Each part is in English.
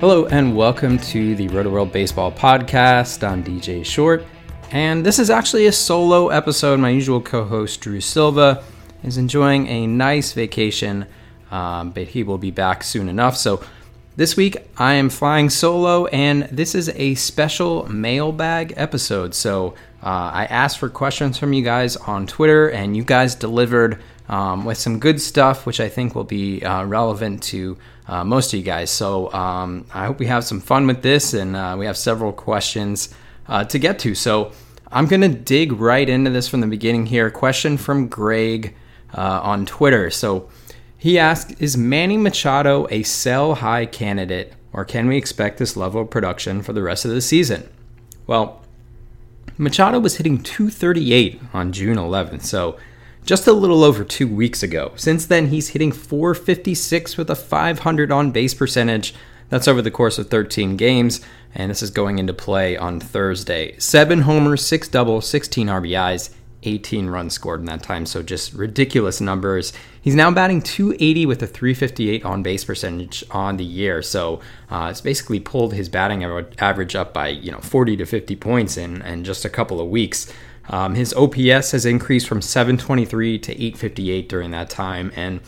Hello and welcome to the Rotoworld Baseball Podcast. I'm DJ Short, and this is actually a solo episode. My usual co-host Drew Silva is enjoying a nice vacation, um, but he will be back soon enough. So this week I am flying solo, and this is a special mailbag episode. So uh, I asked for questions from you guys on Twitter, and you guys delivered um, with some good stuff, which I think will be uh, relevant to uh, most of you guys. So um, I hope we have some fun with this, and uh, we have several questions uh, to get to. So I'm going to dig right into this from the beginning here. Question from Greg uh, on Twitter. So he asked Is Manny Machado a sell high candidate, or can we expect this level of production for the rest of the season? Well, Machado was hitting 238 on June 11th, so just a little over two weeks ago. Since then, he's hitting 456 with a 500 on base percentage. That's over the course of 13 games, and this is going into play on Thursday. Seven homers, six doubles, 16 RBIs, 18 runs scored in that time, so just ridiculous numbers. He's now batting 280 with a 358 on base percentage on the year, so uh, it's basically pulled his batting average up by you know 40 to 50 points in, in just a couple of weeks. Um, his OPS has increased from 723 to 858 during that time. And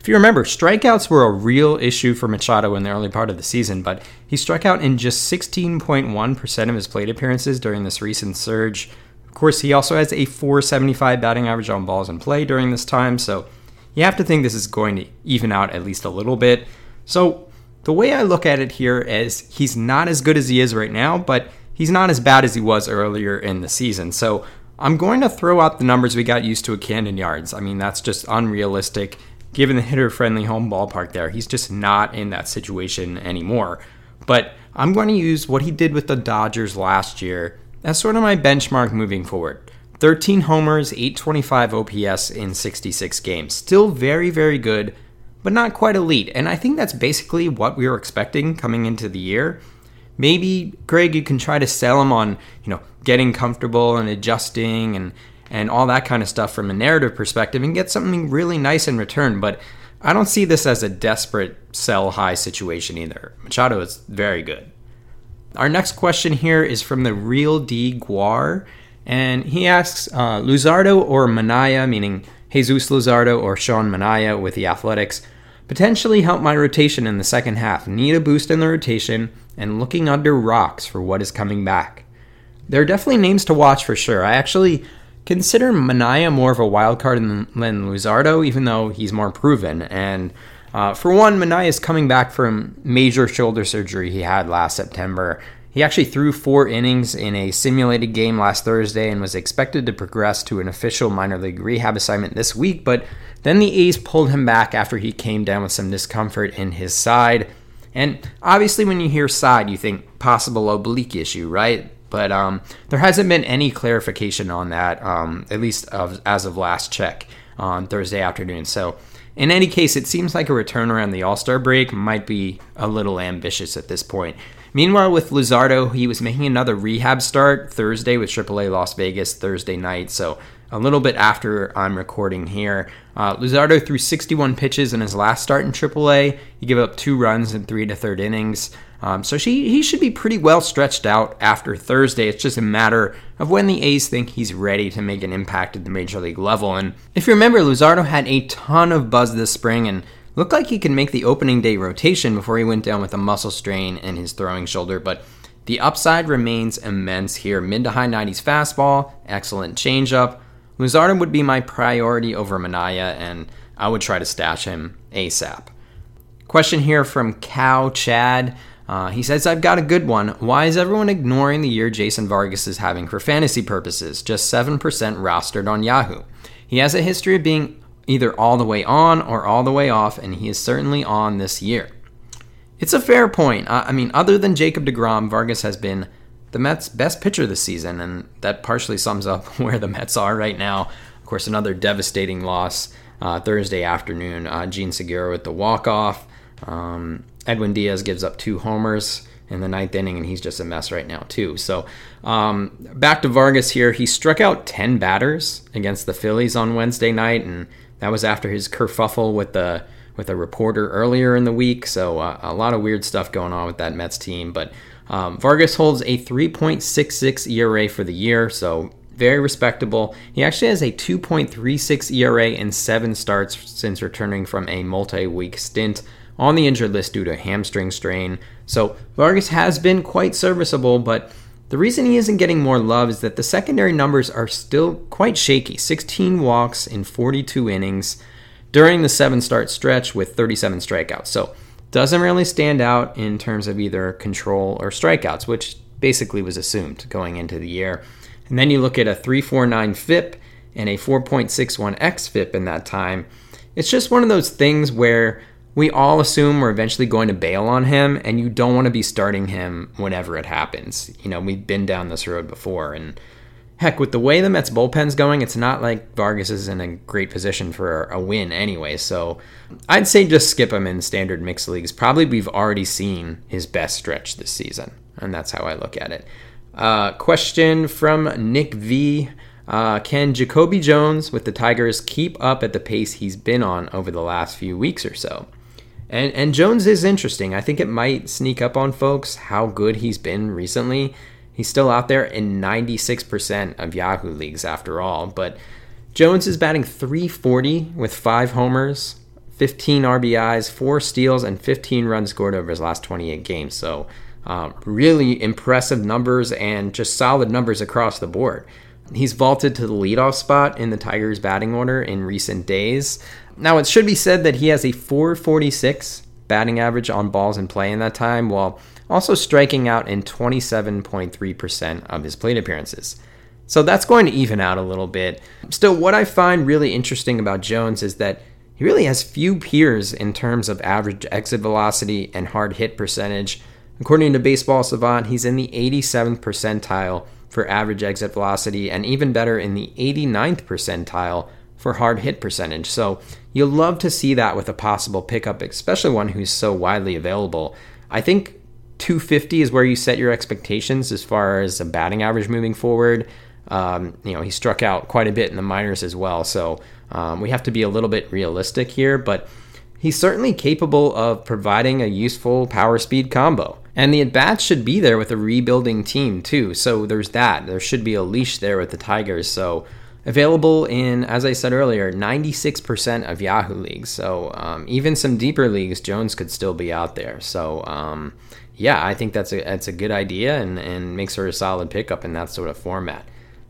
if you remember, strikeouts were a real issue for Machado in the early part of the season, but he struck out in just 16.1% of his plate appearances during this recent surge. Of course, he also has a 475 batting average on balls in play during this time, so you have to think this is going to even out at least a little bit. So, the way I look at it here is he's not as good as he is right now, but he's not as bad as he was earlier in the season. So, I'm going to throw out the numbers we got used to at Camden Yards. I mean, that's just unrealistic given the hitter friendly home ballpark there. He's just not in that situation anymore. But I'm going to use what he did with the Dodgers last year as sort of my benchmark moving forward. 13 homers, 825 OPS in 66 games. Still very, very good, but not quite elite. And I think that's basically what we were expecting coming into the year. Maybe, Greg, you can try to sell him on, you know, getting comfortable and adjusting and and all that kind of stuff from a narrative perspective and get something really nice in return. But I don't see this as a desperate sell high situation either. Machado is very good. Our next question here is from the Real D Guar, and he asks uh, Luzardo or Manaea, meaning Jesus Luzardo or Sean Manaea with the Athletics, potentially help my rotation in the second half. Need a boost in the rotation and looking under rocks for what is coming back there are definitely names to watch for sure. I actually consider Manaea more of a wild card than, than Luzardo, even though he's more proven. And uh, for one, Manaea is coming back from major shoulder surgery he had last September. He actually threw four innings in a simulated game last Thursday and was expected to progress to an official minor league rehab assignment this week, but then the A's pulled him back after he came down with some discomfort in his side. And obviously, when you hear side, you think possible oblique issue, right? But um, there hasn't been any clarification on that, um, at least of, as of last check on Thursday afternoon. So, in any case, it seems like a return around the All Star break might be a little ambitious at this point. Meanwhile, with Luzardo, he was making another rehab start Thursday with AAA Las Vegas Thursday night. So, a little bit after I'm recording here. Uh, Luzardo threw 61 pitches in his last start in AAA. He gave up two runs in three to third innings. Um, so she, he should be pretty well stretched out after Thursday. It's just a matter of when the A's think he's ready to make an impact at the major league level. And if you remember, Luzardo had a ton of buzz this spring and looked like he could make the opening day rotation before he went down with a muscle strain in his throwing shoulder. But the upside remains immense here. Mid to high 90s fastball, excellent changeup. Luzardo would be my priority over Manaea, and I would try to stash him ASAP. Question here from Cow Chad. Uh, he says, I've got a good one. Why is everyone ignoring the year Jason Vargas is having for fantasy purposes? Just 7% rostered on Yahoo. He has a history of being either all the way on or all the way off, and he is certainly on this year. It's a fair point. I mean, other than Jacob DeGrom, Vargas has been the Mets' best pitcher this season, and that partially sums up where the Mets are right now. Of course, another devastating loss uh, Thursday afternoon. Uh, Jean Segura with the walk-off. Um, Edwin Diaz gives up two homers in the ninth inning, and he's just a mess right now, too. So, um, back to Vargas here. He struck out 10 batters against the Phillies on Wednesday night, and that was after his kerfuffle with the with a reporter earlier in the week. So, uh, a lot of weird stuff going on with that Mets team. But um, Vargas holds a 3.66 ERA for the year, so very respectable. He actually has a 2.36 ERA in seven starts since returning from a multi week stint on the injured list due to hamstring strain. So Vargas has been quite serviceable, but the reason he isn't getting more love is that the secondary numbers are still quite shaky 16 walks in 42 innings during the seven start stretch with 37 strikeouts. So doesn't really stand out in terms of either control or strikeouts, which basically was assumed going into the year. And then you look at a 349 FIP and a 4.61 XFIP in that time. It's just one of those things where we all assume we're eventually going to bail on him, and you don't want to be starting him whenever it happens. You know, we've been down this road before, and heck, with the way the Mets bullpen's going, it's not like Vargas is in a great position for a win anyway. So I'd say just skip him in standard mixed leagues. Probably we've already seen his best stretch this season, and that's how I look at it. Uh, question from Nick V. Uh, can Jacoby Jones with the Tigers keep up at the pace he's been on over the last few weeks or so? And and Jones is interesting. I think it might sneak up on folks how good he's been recently. He's still out there in 96% of Yahoo leagues after all, but Jones is batting 340 with 5 homers, 15 RBIs, 4 steals and 15 runs scored over his last 28 games. So, um, really impressive numbers and just solid numbers across the board. He's vaulted to the leadoff spot in the Tigers' batting order in recent days. Now, it should be said that he has a 446 batting average on balls in play in that time, while also striking out in 27.3% of his plate appearances. So that's going to even out a little bit. Still, what I find really interesting about Jones is that he really has few peers in terms of average exit velocity and hard hit percentage. According to Baseball Savant, he's in the 87th percentile for average exit velocity and even better in the 89th percentile for hard hit percentage. So you'll love to see that with a possible pickup, especially one who's so widely available. I think 250 is where you set your expectations as far as a batting average moving forward. Um, you know, he struck out quite a bit in the minors as well. So um, we have to be a little bit realistic here, but he's certainly capable of providing a useful power speed combo. And the at bats should be there with a rebuilding team, too. So there's that. There should be a leash there with the Tigers. So Available in, as I said earlier, 96% of Yahoo leagues. So um, even some deeper leagues, Jones could still be out there. So um, yeah, I think that's a that's a good idea and, and makes her a solid pickup in that sort of format.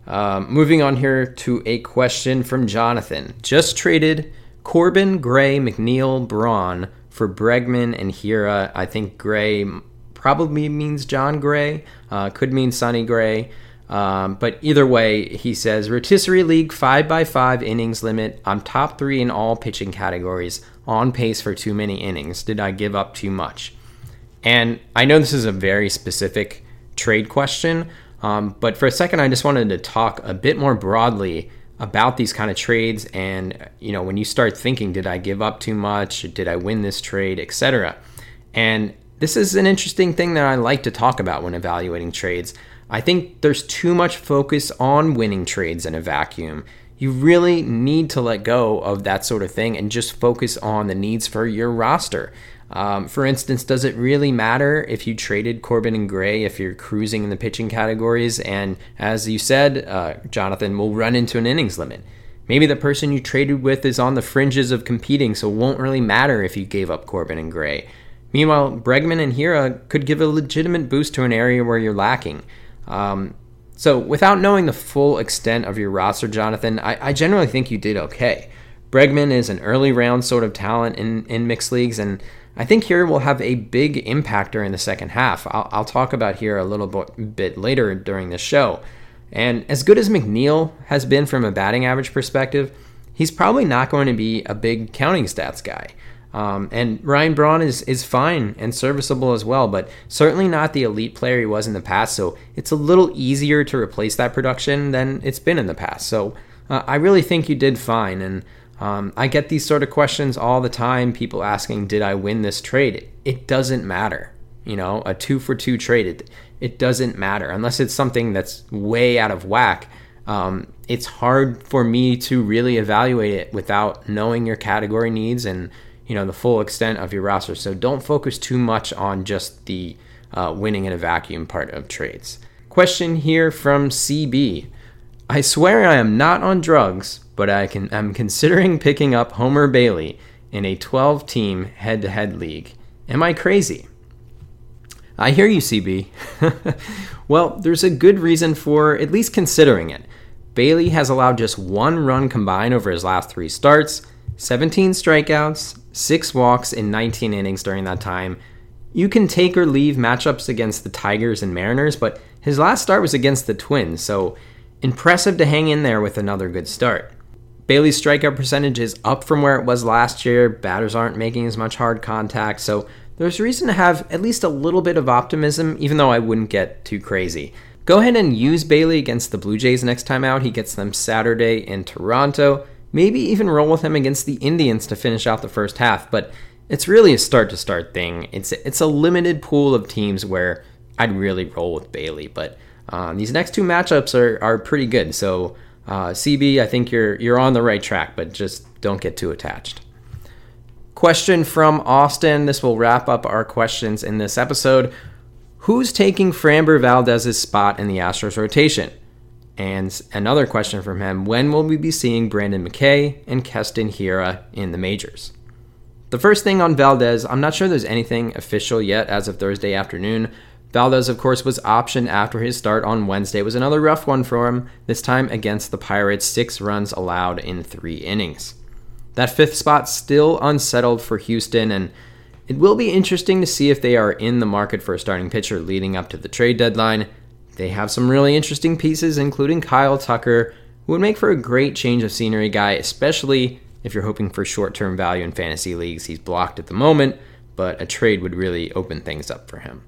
Um, moving on here to a question from Jonathan. Just traded Corbin, Gray, McNeil, Braun for Bregman and Hiura. I think Gray probably means Jon Gray. Uh, could mean Sonny Gray. Um, but either way, he says rotisserie league five by five innings limit. I'm top three in all pitching categories. On pace for too many innings. Did I give up too much? And I know this is a very specific trade question, um, but for a second, I just wanted to talk a bit more broadly about these kind of trades. And you know, when you start thinking, did I give up too much? Did I win this trade, etc. And this is an interesting thing that I like to talk about when evaluating trades. I think there's too much focus on winning trades in a vacuum. You really need to let go of that sort of thing and just focus on the needs for your roster. Um, for instance, does it really matter if you traded Corbin and Gray if you're cruising in the pitching categories? And as you said, uh, Jonathan will run into an innings limit. Maybe the person you traded with is on the fringes of competing, so it won't really matter if you gave up Corbin and Gray. Meanwhile, Bregman and Hiura could give a legitimate boost to an area where you're lacking. Um, so, without knowing the full extent of your roster, Jonathan, I, I generally think you did okay. Bregman is an early round sort of talent in, in mixed leagues, and I think Hiura will have a big impact during the second half. I'll, I'll talk about here a little bit, bit later during the show. And as good as McNeil has been from a batting average perspective, he's probably not going to be a big counting stats guy. Um, and Ryan Braun is, is fine and serviceable as well, but certainly not the elite player he was in the past. So it's a little easier to replace that production than it's been in the past. So uh, I really think you did fine. And um, I get these sort of questions all the time people asking, Did I win this trade? It doesn't matter. You know, a two for two trade, it, it doesn't matter unless it's something that's way out of whack. Um, it's hard for me to really evaluate it without knowing your category needs and you know the full extent of your roster. So don't focus too much on just the uh, winning in a vacuum part of trades. Question here from CB. I swear I am not on drugs, but I can am considering picking up Homer Bailey in a 12-team head-to-head league. Am I crazy? I hear you, CB. well, there's a good reason for at least considering it. Bailey has allowed just one run combined over his last three starts, 17 strikeouts, 6 walks in 19 innings during that time. You can take or leave matchups against the Tigers and Mariners, but his last start was against the Twins, so impressive to hang in there with another good start. Bailey's strikeout percentage is up from where it was last year. Batters aren't making as much hard contact, so there's reason to have at least a little bit of optimism, even though I wouldn't get too crazy. Go ahead and use Bailey against the Blue Jays next time out. He gets them Saturday in Toronto. Maybe even roll with him against the Indians to finish out the first half, but it's really a start to start thing. It's it's a limited pool of teams where I'd really roll with Bailey, but uh, these next two matchups are, are pretty good. So uh, CB, I think you're you're on the right track, but just don't get too attached. Question from Austin. This will wrap up our questions in this episode. Who's taking Framber Valdez's spot in the Astros rotation? And another question from him when will we be seeing Brendan McKay and Keston Hiura in the majors? The first thing on Valdez, I'm not sure there's anything official yet as of Thursday afternoon. Valdez, of course, was optioned after his start on Wednesday. It was another rough one for him, this time against the Pirates, six runs allowed in three innings. That fifth spot still unsettled for Houston, and it will be interesting to see if they are in the market for a starting pitcher leading up to the trade deadline. They have some really interesting pieces, including Kyle Tucker, who would make for a great change of scenery guy, especially if you're hoping for short term value in fantasy leagues. He's blocked at the moment, but a trade would really open things up for him.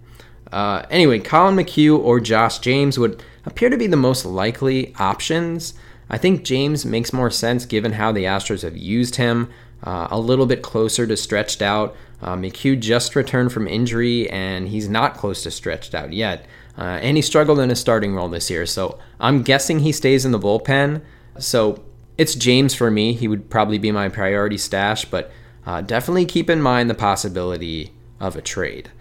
Uh, anyway, Collin McHugh or Josh James would appear to be the most likely options. I think James makes more sense given how the Astros have used him. Uh, a little bit closer to stretched out. Uh, McHugh just returned from injury, and he's not close to stretched out yet. Uh, and he struggled in his starting role this year. So I'm guessing he stays in the bullpen. So it's James for me. He would probably be my priority stash, but uh, definitely keep in mind the possibility of a trade.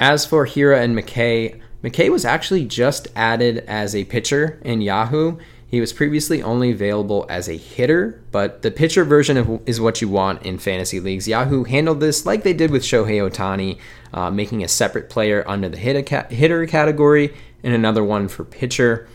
As for Hiura and McKay, McKay was actually just added as a pitcher in Yahoo. He was previously only available as a hitter, but the pitcher version is what you want in fantasy leagues. Yahoo handled this like they did with Shohei Ohtani, uh, making a separate player under the hitter category and another one for pitcher.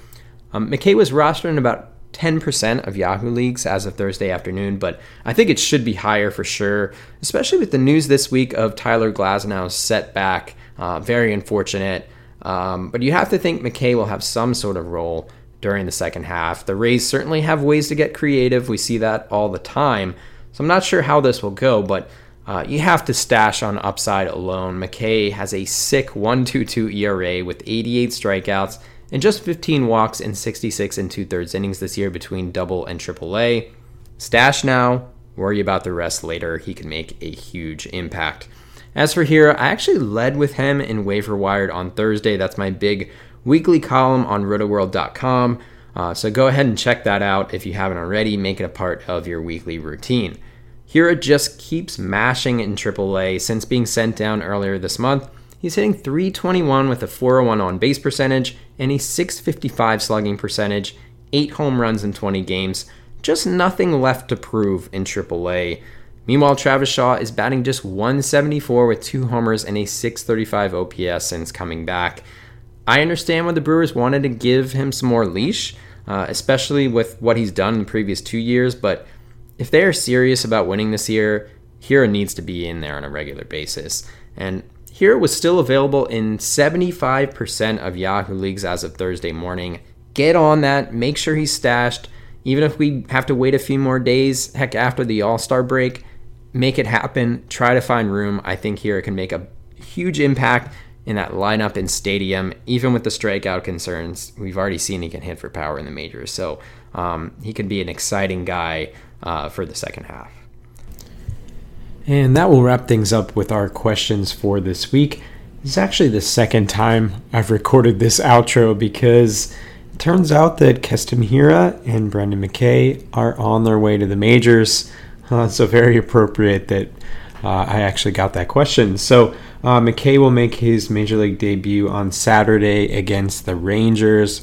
Um, McKay was rostered in about 10% of Yahoo leagues as of Thursday afternoon, but I think it should be higher for sure, especially with the news this week of Tyler Glasnow's setback. Uh, very unfortunate. Um, but you have to think McKay will have some sort of role during the second half. The Rays certainly have ways to get creative. We see that all the time. So I'm not sure how this will go, but uh, you have to stash on upside alone. McKay has a sick 1.22 ERA with 88 strikeouts and just 15 walks in 66 and two thirds innings this year between double and triple A. Stash now, worry about the rest later. He can make a huge impact. As for Hiura, I actually led with him in waiver wired on Thursday. That's my big weekly column on rotoworld.com. Uh, so go ahead and check that out if you haven't already. Make it a part of your weekly routine. Hiura just keeps mashing in AAA since being sent down earlier this month. He's hitting 321 with a 401 on base percentage and a 655 slugging percentage, 8 home runs in 20 games. Just nothing left to prove in AAA. Meanwhile, Travis Shaw is batting just 174 with two homers and a 635 OPS since coming back. I understand why the Brewers wanted to give him some more leash, uh, especially with what he's done in the previous two years, but if they are serious about winning this year, Hiura needs to be in there on a regular basis. And Hiura was still available in 75% of Yahoo leagues as of Thursday morning. Get on that, make sure he's stashed. Even if we have to wait a few more days, heck, after the All Star break, make it happen. Try to find room. I think Hiura can make a huge impact in that lineup in stadium, even with the strikeout concerns. We've already seen he can hit for power in the majors. So um, he could be an exciting guy uh, for the second half. And that will wrap things up with our questions for this week. It's actually the second time I've recorded this outro because it turns out that Keston Hiura and Brendan McKay are on their way to the majors. Uh, so very appropriate that uh, I actually got that question. So uh, McKay will make his major league debut on Saturday against the Rangers.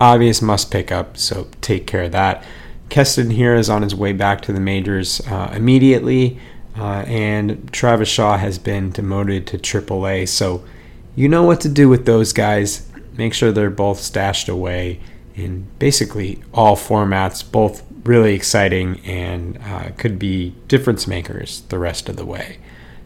Obvious must pick up, so take care of that. Keston Hiura is on his way back to the majors uh, immediately, uh, and Travis Shaw has been demoted to AAA. So you know what to do with those guys. Make sure they're both stashed away in basically all formats, both really exciting and uh, could be difference makers the rest of the way.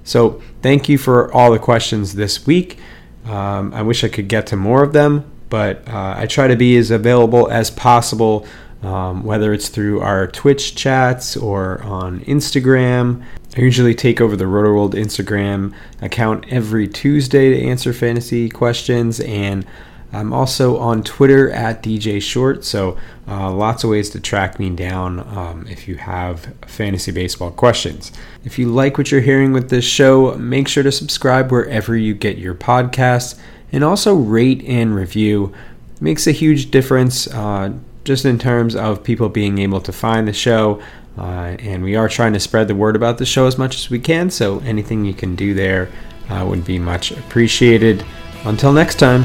So thank you for all the questions this week. Um, I wish I could get to more of them, but uh, I try to be as available as possible um, whether it's through our Twitch chats or on Instagram. I usually take over the RotoWorld Instagram account every Tuesday to answer fantasy questions, and I'm also on Twitter at DJ Short. So uh, lots of ways to track me down um, if you have fantasy baseball questions. If you like what you're hearing with this show, make sure to subscribe wherever you get your podcasts, and also rate and review. It makes a huge difference. Uh, just in terms of people being able to find the show. Uh, and we are trying to spread the word about the show as much as we can, so anything you can do there uh, would be much appreciated. Until next time,